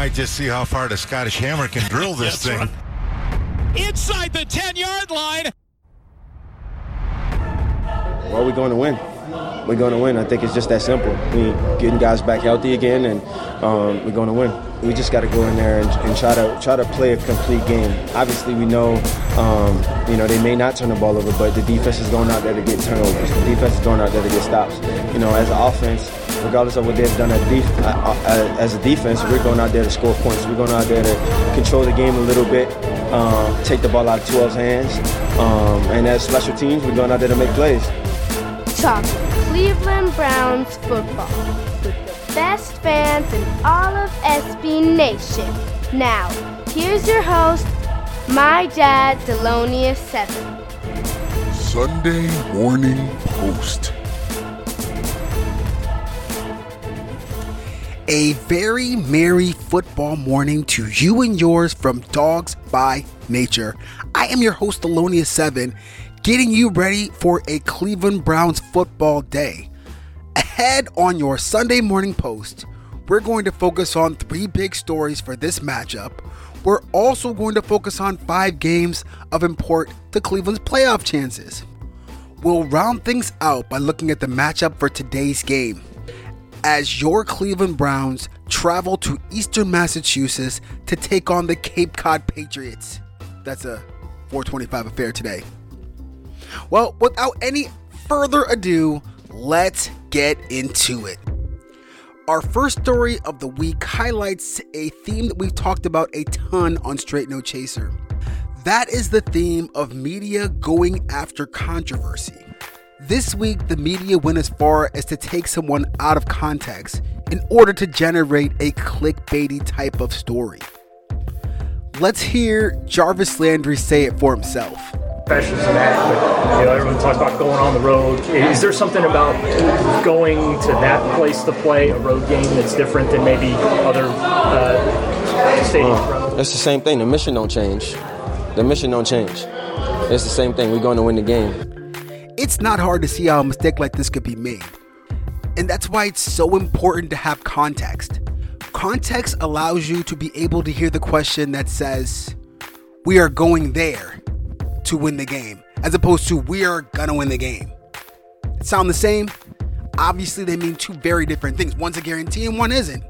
Might just see how far the Scottish Hammer can drill this thing. Right. Inside the 10 yard line. Well, we're going to win. We're going to win. I think it's just that simple. We getting guys back healthy again, and um, we're going to win. We just got to go in there and, and, try to try to play a complete game. Obviously, we know um, you know they may not turn the ball over, but the defense is going out there to get turnovers. The defense is going out there to get stops. You know, as an offense, regardless of what they've done at def- as a defense, we're going out there to score points. We're going out there to control the game a little bit, um, take the ball out of 12's hands, um, and as special teams, we're going out there to make plays. Talk Cleveland Browns football with the best fans in all of SB Nation. Now, here's your host, my dad, Thelonious7. Sunday Morning Post. A very merry football morning to you and yours from Dawgs by Nature. I am your host, Thelonious7, getting you ready for a Cleveland Browns football day. Ahead on your Sunday morning post, we're going to focus on three big stories for this matchup. We're also going to focus on five games of import to Cleveland's playoff chances. We'll round things out by looking at the matchup for today's game. As your Cleveland Browns travel to Eastern Massachusetts to take on the Cape Cod Patriots. That's a 425 affair today. Well, without any further ado, let's get into it. Our first story of the week highlights a theme that we've talked about a ton on Straight No Chaser. That is the theme of media going after controversy. This week, the media went as far as to take someone out of context in order to generate a clickbaity type of story. Let's hear Jarvis Landry say it for himself professionals in that, but you know, everyone talks about going on the road. Is there something about going to that place to play a road game that's different than maybe other uh, stadiums? it's the same thing. The mission don't change. The mission don't change. It's the same thing. We're going to win the game. It's not hard to see how a mistake like this could be made. And that's why it's so important to have context. Context allows you to be able to hear the question that says, We are going there to win the game, as opposed to we are gonna win the game. Sound the same? Obviously, they mean two very different things. One's a guarantee and one isn't.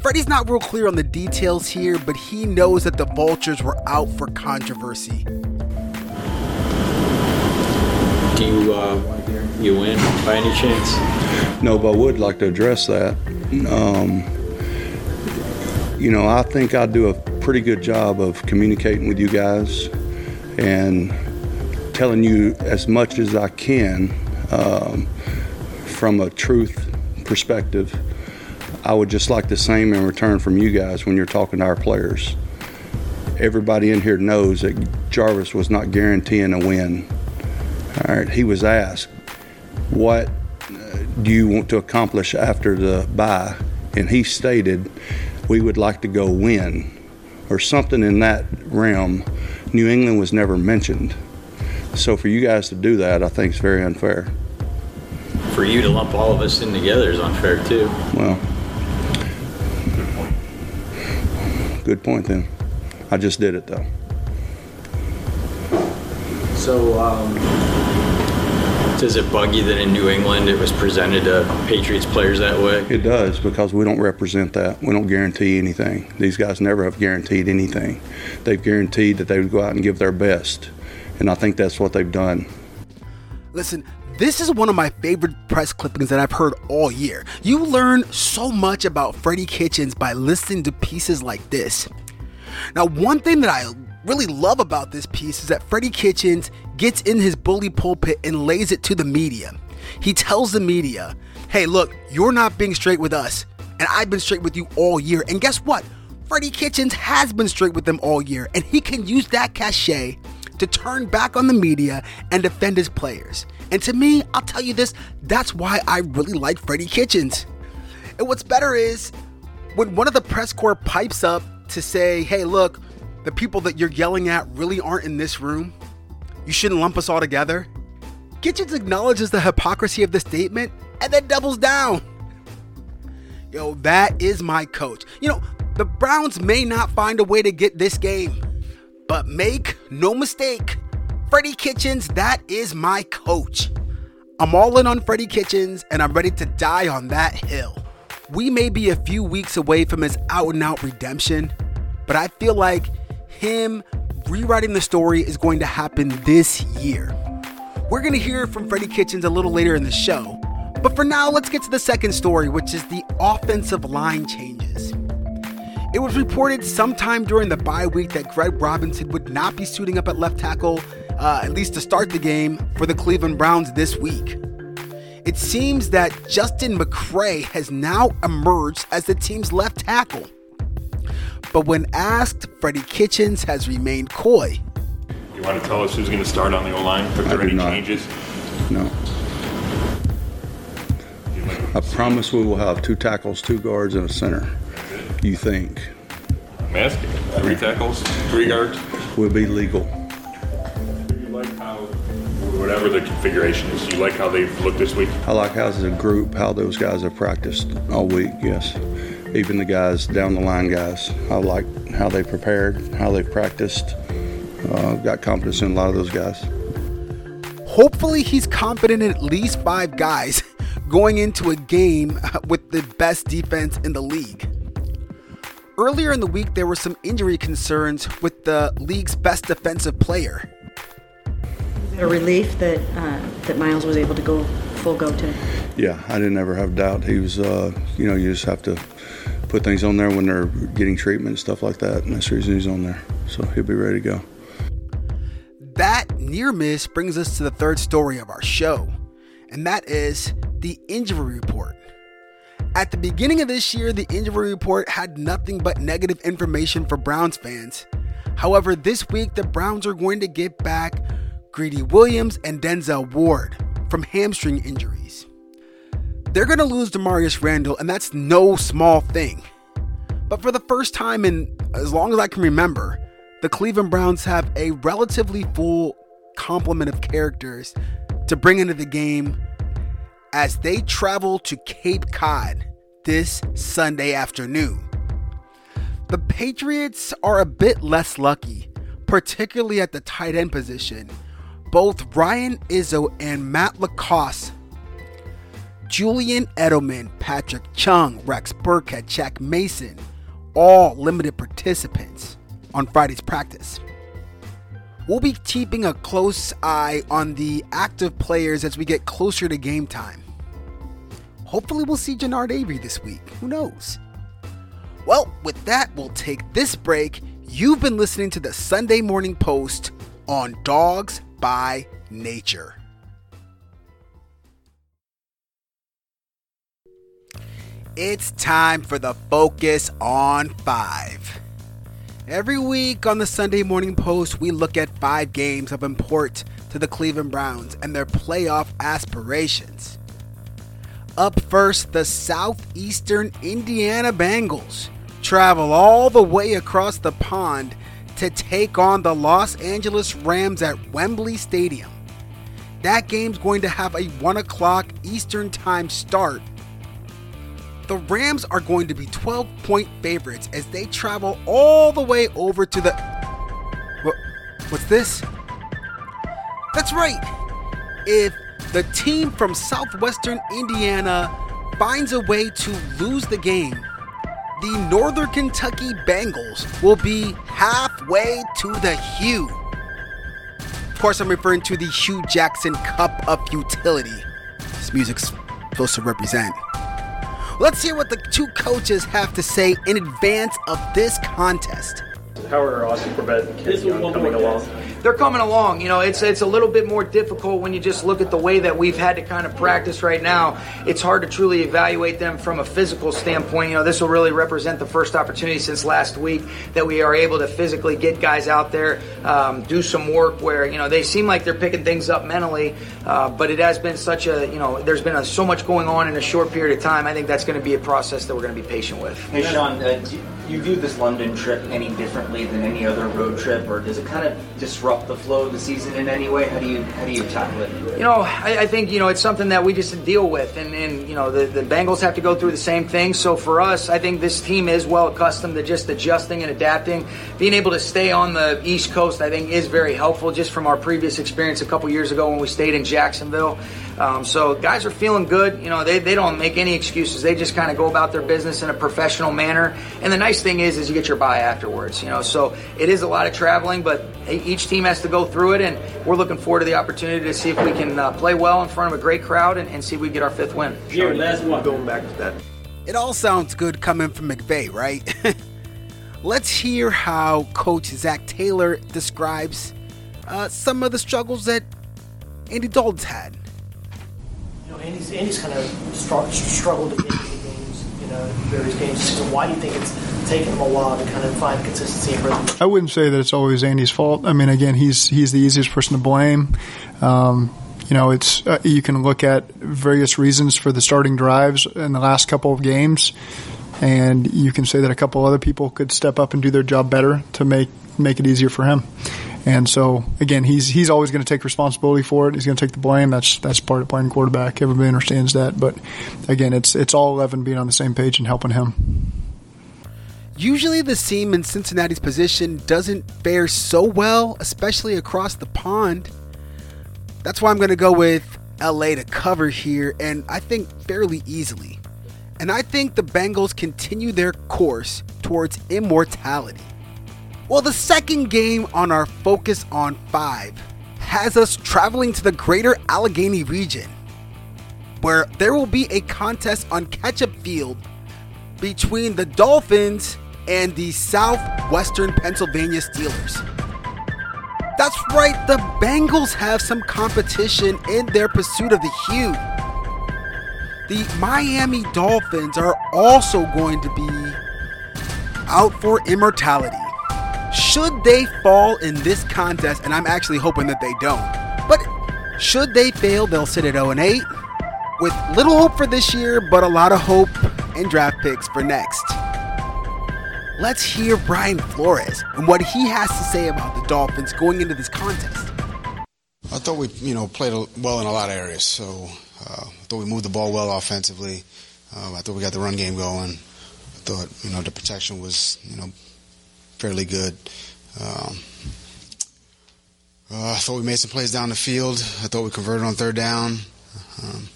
Freddie's not real clear on the details here, but he knows that the Vultures were out for controversy. You, uh, you win by any chance? No, but I would like to address that. Um, you know, I think I do a pretty good job of communicating with you guys and telling you as much as I can um, from a truth perspective. I would just like the same in return from you guys when you're talking to our players. Everybody in here knows that Jarvis was not guaranteeing a win. All right, he was asked, "What uh, do you want to accomplish after the bye?" And he stated, "We would like to go win." Or something in that realm New England was never mentioned. So for you guys to do that, I think is very unfair. For you to lump all of us in together is unfair too. Well, good point. Good point then. I just did it though. So, um, does it bug you that in New England it was presented to Patriots players that way? It does because we don't represent that. We don't guarantee anything. These guys never have guaranteed anything. They've guaranteed that they would go out and give their best. And I think that's what they've done. Listen, this is one of my favorite press clippings that I've heard all year. You learn so much about Freddie Kitchens by listening to pieces like this. Now, one thing that I really love about this piece is that Freddie Kitchens gets in his bully pulpit and lays it to the media. He tells the media, hey, look, you're not being straight with us, and I've been straight with you all year. And guess what? Freddie Kitchens has been straight with them all year, and he can use that cachet to turn back on the media and defend his players. And to me, I'll tell you this, that's why I really like Freddie Kitchens. And what's better is when one of the press corps pipes up to say, hey, look, the people that you're yelling at really aren't in this room. You shouldn't lump us all together. Kitchens acknowledges the hypocrisy of the statement and then doubles down. Yo, that is my coach. You know, The Browns may not find a way to get this game, but make no mistake, Freddie Kitchens, that is my coach. I'm all in on Freddie Kitchens and I'm ready to die on that hill. We may be a few weeks away from his out and out redemption, but I feel like him rewriting the story is going to happen this year. We're going to hear from Freddie Kitchens a little later in the show, but for now, let's get to the second story, which is the offensive line changes. It was reported sometime during the bye week that Greg Robinson would not be suiting up at left tackle, uh, at least to start the game, for the Cleveland Browns this week. It seems that Justin McCray has now emerged as the team's left tackle. But when asked, Freddie Kitchens has remained coy. You want to tell us who's going to start on the O line? If there I any not. changes? No. I promise we will have two tackles, two guards, and a center. You think I'm asking. Three tackles, three guards. we'll be legal? You like how, whatever the configuration is, do you like how they've looked this week? I like how as a group, how those guys have practiced all week, yes. Even the guys, down the line guys. I like how they prepared, how they practiced. Uh, got confidence in a lot of those guys. Hopefully, he's confident in at least five guys going into a game with the best defense in the league. Earlier in the week, there were some injury concerns with the league's best defensive player. A relief that uh, that Myles was able to go full go to. Yeah, I didn't ever have doubt. He was, uh, you know, you just have to put things on there when they're getting treatment and stuff like that. And that's the reason he's on there. So he'll be ready to go. That near miss brings us to the third story of our show, and that is the injury report. At the beginning of this year, the injury report had nothing but negative information for Browns fans. However, this week, the Browns are going to get back Greedy Williams and Denzel Ward from hamstring injuries. They're going to lose Damarious Randall, and that's no small thing. But for the first time in as long as I can remember, the Cleveland Browns have a relatively full complement of characters to bring into the game as they travel to Cape Cod this Sunday afternoon. The Patriots are a bit less lucky, particularly at the tight end position. Both Ryan Izzo and Matt LaCosse, Julian Edelman, Patrick Chung, Rex Burkhead, Shaq Mason, all limited participants on Friday's practice. We'll be keeping a close eye on the active players as we get closer to game time. Hopefully, we'll see Genard Avery this week. Who knows? Well, with that, we'll take this break. You've been listening to the Sunday Morning Post on Dawgs by Nature. It's time for the Focus on Five. Every week on the Sunday Morning Post, we look at five games of import to the Cleveland Browns and their playoff aspirations. Up first, the Southeastern Indiana Bengals travel all the way across the pond to take on the Los Angeles Rams at Wembley Stadium. That game's going to have a 1 o'clock Eastern Time start. The Rams are going to be 12 point favorites as they travel all the way over to the. What, what's this? That's right. If the team from southwestern Indiana finds a way to lose the game, the Northern Kentucky Bengals will be halfway to the Hue. Of course, I'm referring to the Hue Jackson Cup of Futility. This music's supposed to represent. Let's hear what the two coaches have to say in advance of this contest. How are Austin Corbett and Ken Young coming along? They're coming along. You know, it's it's a little bit more difficult when you just look at the way that we've had to kind of practice right now. It's hard to truly evaluate them from a physical standpoint. You know, this will really represent the first opportunity since last week that we are able to physically get guys out there, um, do some work where you know they seem like they're picking things up mentally, uh, but it has been such a you know there's been a, so much going on in a short period of time. I think that's going to be a process that we're going to be patient with. Hey, Sean, uh, do you view this London trip any differently than any other road trip, or does it kind of disrupt? Disrupt the flow of the season in any way? How do you how do you tackle it? You know, I, I think you know it's something that we just deal with, and, and you know the, the Bengals have to go through the same thing. So for us, I think this team is well accustomed to just adjusting and adapting. Being able to stay on the East Coast, I think, is very helpful. Just from our previous experience a couple years ago when we stayed in Jacksonville. Um, so guys are feeling good. You know, they, they don't make any excuses. They just kind of go about their business in a professional manner. And the nice thing is, is you get your bye afterwards. You know, so it is a lot of traveling, but each team has to go through it, and we're looking forward to the opportunity to see if we can uh, play well in front of a great crowd and, and see if we get our fifth win. Here, last one. Going back to that. It all sounds good coming from McVay, right? Let's hear how Coach Zac Taylor describes uh, some of the struggles that Andy Dalton's had. Know, Andy's, Andy's kind of struggled to get into games, you know, various games. So why do you think it's taken him a while to kind of find consistency and rhythm? I wouldn't say that it's always Andy's fault. I mean, again, he's he's the easiest person to blame. Um, you know, it's uh, you can look at various reasons for the starting drives in the last couple of games, and you can say that a couple other people could step up and do their job better to make make it easier for him. And so again, he's he's always going to take responsibility for it. He's going to take the blame. That's that's part of playing quarterback. Everybody understands that. But again, it's it's all eleven being on the same page and helping him. Usually, the seam in Cincinnati's position doesn't fare so well, especially across the pond. That's why I'm going to go with LA to cover here, and I think fairly easily. And I think the Bengals continue their course towards immortality. Well, the second game on our Focus on 5 has us traveling to the greater Allegheny region, where there will be a contest on Ketchup Field between the Dolphins and the Southwestern Pennsylvania Steelers. That's right, the Bengals have some competition in their pursuit of the hue. The Miami Dolphins are also going to be out for immortality. Should they fall in this contest, and I'm actually hoping that they don't, but should they fail, they'll sit at 0 8 with little hope for this year, but a lot of hope and draft picks for next. Let's hear Brian Flores and what he has to say about the Dolphins going into this contest. I thought we, you know, played well in a lot of areas. So uh, I thought we moved the ball well offensively. Uh, I thought we got the run game going. I thought, you know, the protection was, you know, fairly good. Um, uh, I thought we made some plays down the field. I thought we converted on third down. Um,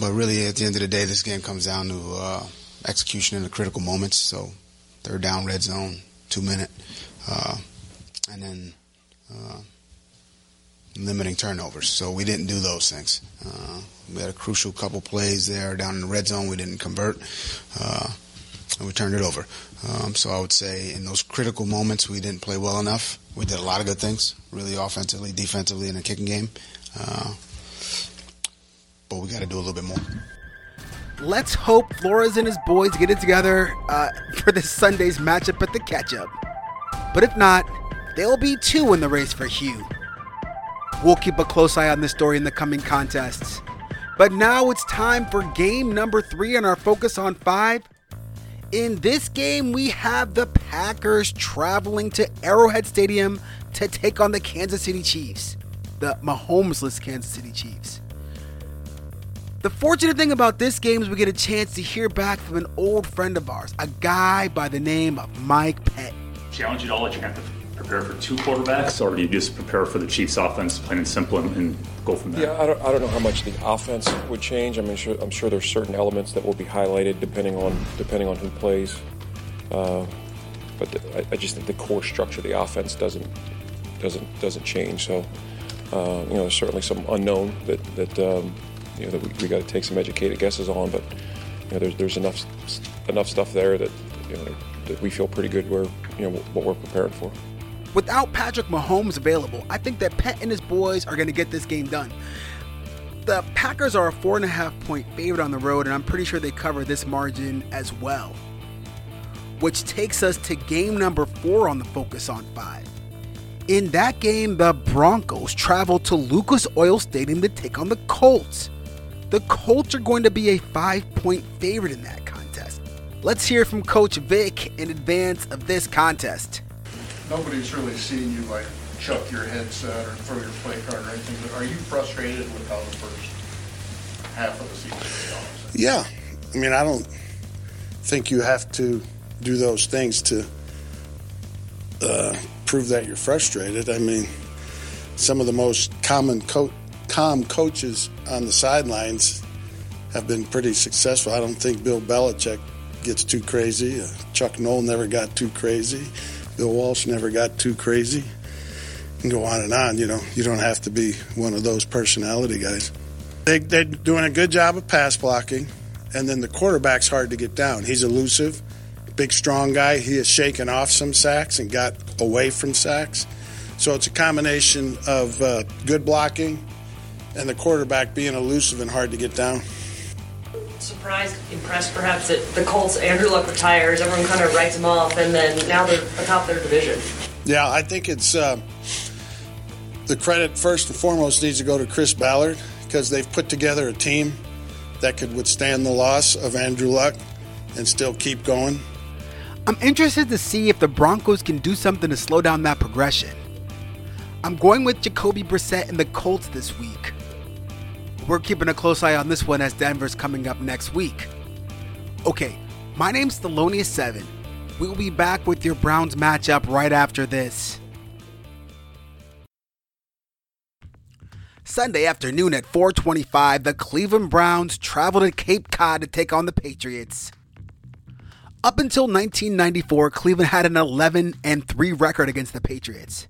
but really, at the end of the day, this game comes down to uh, execution in the critical moments. So third down, red zone, two minute, uh, and then uh, limiting turnovers. So we didn't do those things. Uh, we had a crucial couple plays there down in the red zone. We didn't convert, uh, and we turned it over. Um, so I would say in those critical moments, we didn't play well enough. We did a lot of good things, really offensively, defensively, in the kicking game. Uh, but we got to do a little bit more let's hope Flores and his boys get it together uh, for this Sunday's matchup at the catch-up. But if not, they'll be two in the race for Hue. We'll keep a close eye on this story in the coming contests. But now it's time for game number three on our Focus on Five. In this game, we have the Packers traveling to Arrowhead Stadium to take on the Kansas City Chiefs, the Mahomesless Kansas City Chiefs. The fortunate thing about this game is we get a chance to hear back from an old friend of ours, a guy by the name of Mike Pett. Challenge it all that you have to prepare for two quarterbacks, or do you just prepare for the Chiefs' offense, plain and simple, and, and go from there? Yeah, I don't, I don't know how much the offense would change. I mean, sure, I'm sure there's certain elements that will be highlighted depending on depending on who plays. Uh, but the, I, I, just think the core structure of the offense doesn't doesn't doesn't change. So, uh, you know, there's certainly some unknown that that. Um, you know that we, we got to take some educated guesses on. But you know, there's there's enough enough stuff there that you know that we feel pretty good where you know what we're prepared for. Without Patrick Mahomes available, I think that Pett and his boys are going to get this game done. The Packers are a four and a half point favorite on the road, and I'm pretty sure they cover this margin as well. Which takes us to game number four on the Focus on Five. In that game, the Broncos travel to Lucas Oil Stadium to take on the Colts. The Colts are going to be a five point favorite in that contest. Let's hear from Coach Vic in advance of this contest. Nobody's really seen you like chuck your headset or throw your play card or anything, but are you frustrated with how the first half of the season? Yeah. I mean, I don't think you have to do those things to uh, prove that you're frustrated. I mean, some of the most common co- calm coaches on the sidelines have been pretty successful. I don't think Bill Belichick gets too crazy. Uh, Chuck Noll never got too crazy. Bill Walsh never got too crazy. And go on and on. You know, you don't have to be one of those personality guys. They, they're doing a good job of pass blocking, and then the quarterback's hard to get down. He's elusive, big, strong guy. He has shaken off some sacks and got away from sacks. So it's a combination of uh, good blocking and the quarterback being elusive and hard to get down. Surprised, impressed perhaps that the Colts, Andrew Luck retires, everyone kind of writes him off, and then now they're atop their division. Yeah, I think it's uh, the credit first and foremost needs to go to Chris Ballard because they've put together a team that could withstand the loss of Andrew Luck and still keep going. I'm interested to see if the Broncos can do something to slow down that progression. I'm going with Jacoby Brissett and the Colts this week. We're keeping a close eye on this one as Denver's coming up next week. Okay, my name's Thelonious7. We'll be back with your Browns matchup right after this. Sunday afternoon at 4:25, the Cleveland Browns travel to Cape Cod to take on the Patriots. Up until 1994, Cleveland had an 11 and 3 record against the Patriots.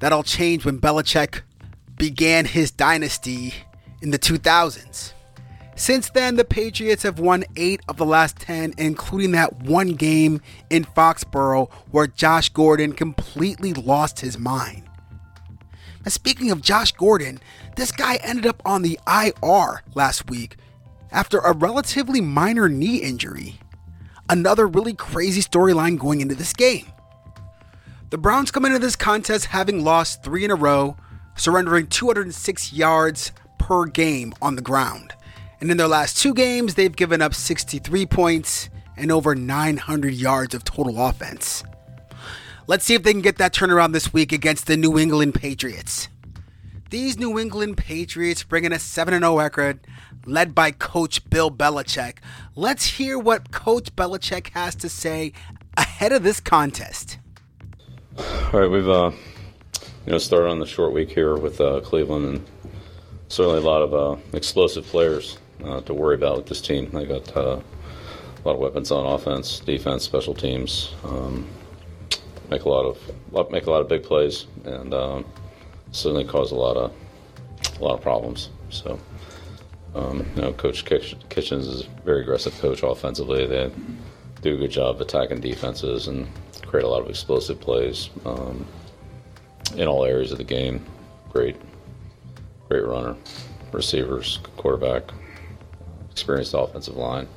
That all changed when Belichick began his dynasty in the 2000s. Since then, the Patriots have won 8 of the last 10, including that one game in Foxborough where Josh Gordon completely lost his mind. Speaking of Josh Gordon, this guy ended up on the IR last week after a relatively minor knee injury. Another really crazy storyline going into this game. The Browns come into this contest having lost three in a row, surrendering 206 yards per game on the ground. And in their last two games, they've given up 63 points and over 900 yards of total offense. Let's see if they can get that turnaround this week against the New England Patriots. These New England Patriots bring in a 7 0 record led by Coach Bill Belichick. Let's hear what Coach Belichick has to say ahead of this contest. All right, we've uh, you know started on the short week here with uh, Cleveland, and certainly a lot of uh, explosive players uh, to worry about with this team. They got uh, a lot of weapons on offense, defense, special teams. Um, make a lot of make a lot of big plays, and um, certainly cause a lot of a lot of problems. So, um, you know, Coach Kitchens is a very aggressive coach offensively. They do a good job attacking defenses and create a lot of explosive plays um, in all areas of the game. Great, great runner, receivers, quarterback, experienced offensive line.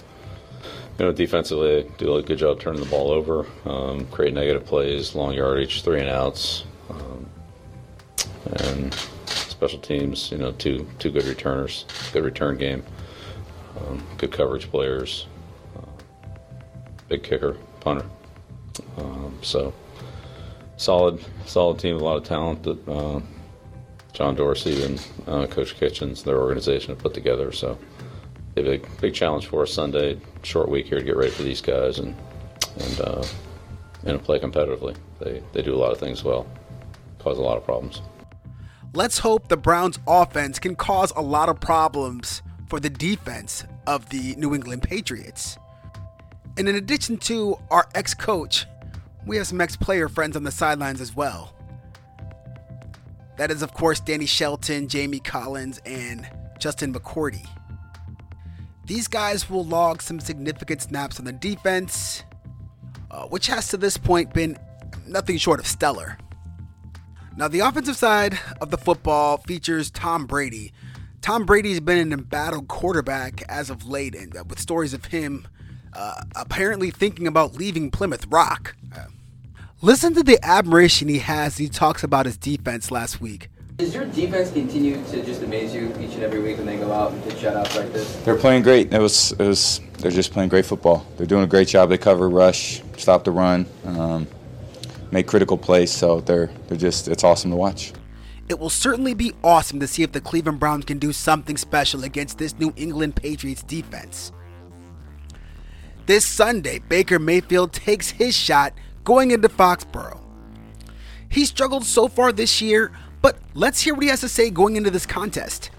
You know, defensively, they do a good job turning the ball over, um, create negative plays, long yardage, three and outs, um, and special teams. You know, two two good returners, good return game, um, good coverage players, uh, big kicker, punter. Um, so solid, solid team, a lot of talent that uh, John Dorsey and uh, Coach Kitchens, their organization, have put together. So a big, big challenge for us Sunday. Short week here to get ready for these guys and and uh, and play competitively. They they do a lot of things well, cause a lot of problems. Let's hope the Browns' offense can cause a lot of problems for the defense of the New England Patriots. And in addition to our ex coach, we have some ex player friends on the sidelines as well. That is, of course, Danny Shelton, Jamie Collins, and Justin McCourty. These guys will log some significant snaps on the defense, uh, which has to this point been nothing short of stellar. Now, the offensive side of the football features Tom Brady. Tom Brady's been an embattled quarterback as of late, and uh, with stories of him uh, apparently thinking about leaving Plymouth Rock. Uh, listen to the admiration he has. He talks about his defense last week. Does your defense continue to just amaze you each and every week when they go out and get shutouts like this? They're playing great. It was, it was, they're just playing great football. They're doing a great job. They cover, rush, stop the run. Um, make critical plays. So they're they're just it's awesome to watch. It will certainly be awesome to see if the Cleveland Browns can do something special against this New England Patriots defense. This Sunday, Baker Mayfield takes his shot going into Foxborough. He struggled so far this year, but let's hear what he has to say going into this contest.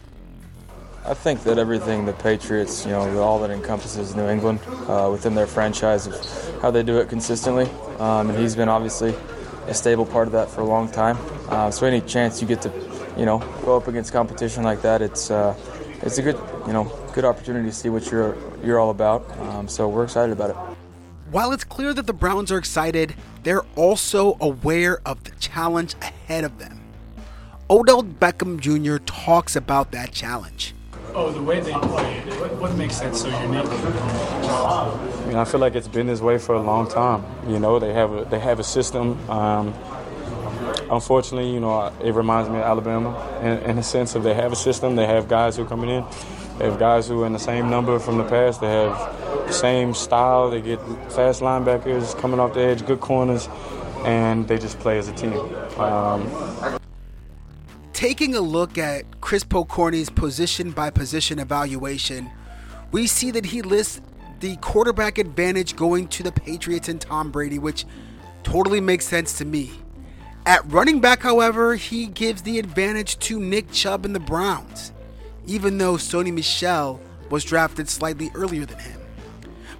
I think that everything the Patriots, you know, all that encompasses New England uh, within their franchise of how they do it consistently, um, and he's been obviously a stable part of that for a long time. Uh, so any chance you get to, you know, go up against competition like that, it's uh, it's a good, you know, good opportunity to see what you're you're all about. Um, so we're excited about it. While it's clear that the Browns are excited, they're also aware of the challenge ahead of them. Odell Beckham Jr. talks about that challenge. Oh, the way they play, what, what makes that so unique? I mean, I feel like it's been this way for a long time. You know, they have a, they have a system. Um, unfortunately, you know, it reminds me of Alabama in, in the sense of they have a system. They have guys who are coming in. They have guys who are in the same number from the past. They have the same style. They get fast linebackers coming off the edge, good corners, and they just play as a team. Um, Taking a look at Chris Pokorny's position by position evaluation, we see that he lists the quarterback advantage going to the Patriots and Tom Brady, which totally makes sense to me. At running back, however, he gives the advantage to Nick Chubb and the Browns, even though Sony Michel was drafted slightly earlier than him.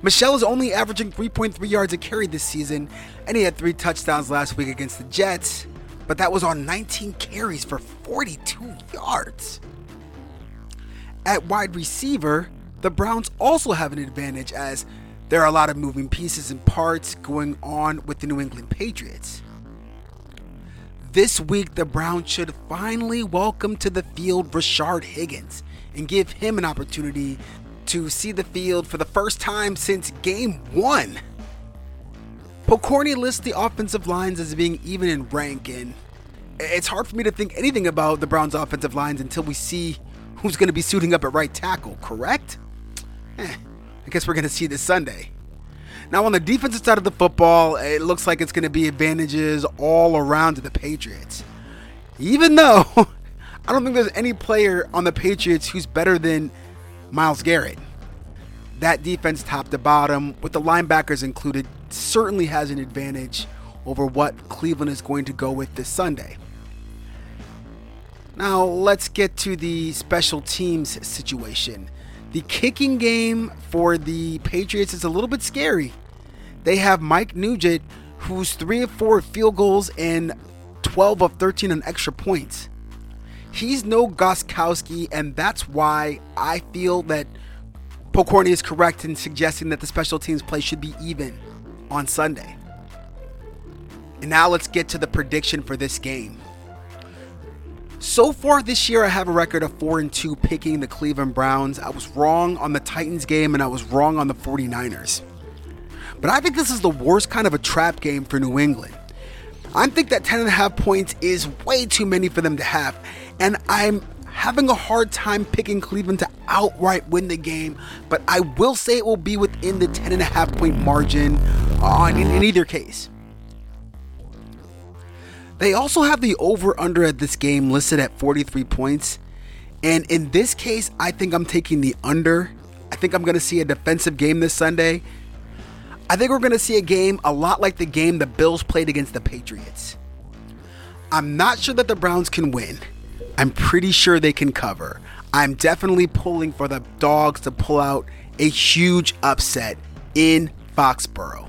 Michel is only averaging 3.3 yards a carry this season, and he had three touchdowns last week against the Jets but that was on 19 carries for 42 yards. At wide receiver, the Browns also have an advantage as there are a lot of moving pieces and parts going on with the New England Patriots. This week, the Browns should finally welcome to the field Rashard Higgins and give him an opportunity to see the field for the first time since game one. Pokorny lists the offensive lines as being even in rank, and it's hard for me to think anything about the Browns' offensive lines until we see who's going to be suiting up at right tackle, correct? Eh, I guess we're going to see this Sunday. Now, on the defensive side of the football, it looks like it's going to be advantages all around to the Patriots. Even though I don't think there's any player on the Patriots who's better than Myles Garrett. That defense, top to bottom, with the linebackers included, certainly has an advantage over what Cleveland is going to go with this Sunday. Now, let's get to the special teams situation. The kicking game for the Patriots is a little bit scary. They have Mike Nugent, who's 3 of 4 field goals and 12 of 13 on extra points. He's no Gostkowski, and that's why I feel that Pokorny is correct in suggesting that the special teams play should be even on Sunday. And now let's get to the prediction for this game. So far this year, I have a record of 4 and 2 picking the Cleveland Browns. I was wrong on the Titans game and I was wrong on the 49ers. But I think this is the worst kind of a trap game for New England. I think that 10.5 points is way too many for them to have. And I'm having a hard time picking Cleveland to outright win the game, but I will say it will be within the 10.5 point margin on, in, in either case. They also have the over under at this game listed at 43 points. And in this case, I think I'm taking the under. I think I'm going to see a defensive game this Sunday. I think we're going to see a game a lot like the game the Bills played against the Patriots. I'm not sure that the Browns can win. I'm pretty sure they can cover. I'm definitely pulling for the Dogs to pull out a huge upset in Foxborough.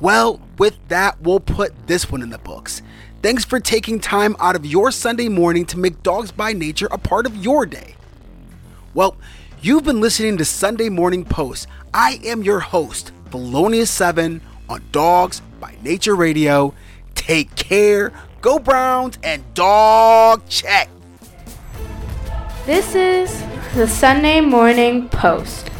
Well, with that, we'll put this one in the books. Thanks for taking time out of your Sunday morning to make Dawgs by Nature a part of your day. Well, you've been listening to Sunday Morning Post. I am your host, Thelonious7 on Dawgs by Nature Radio. Take care, go Browns, and dog check. This is the Sunday Morning Post.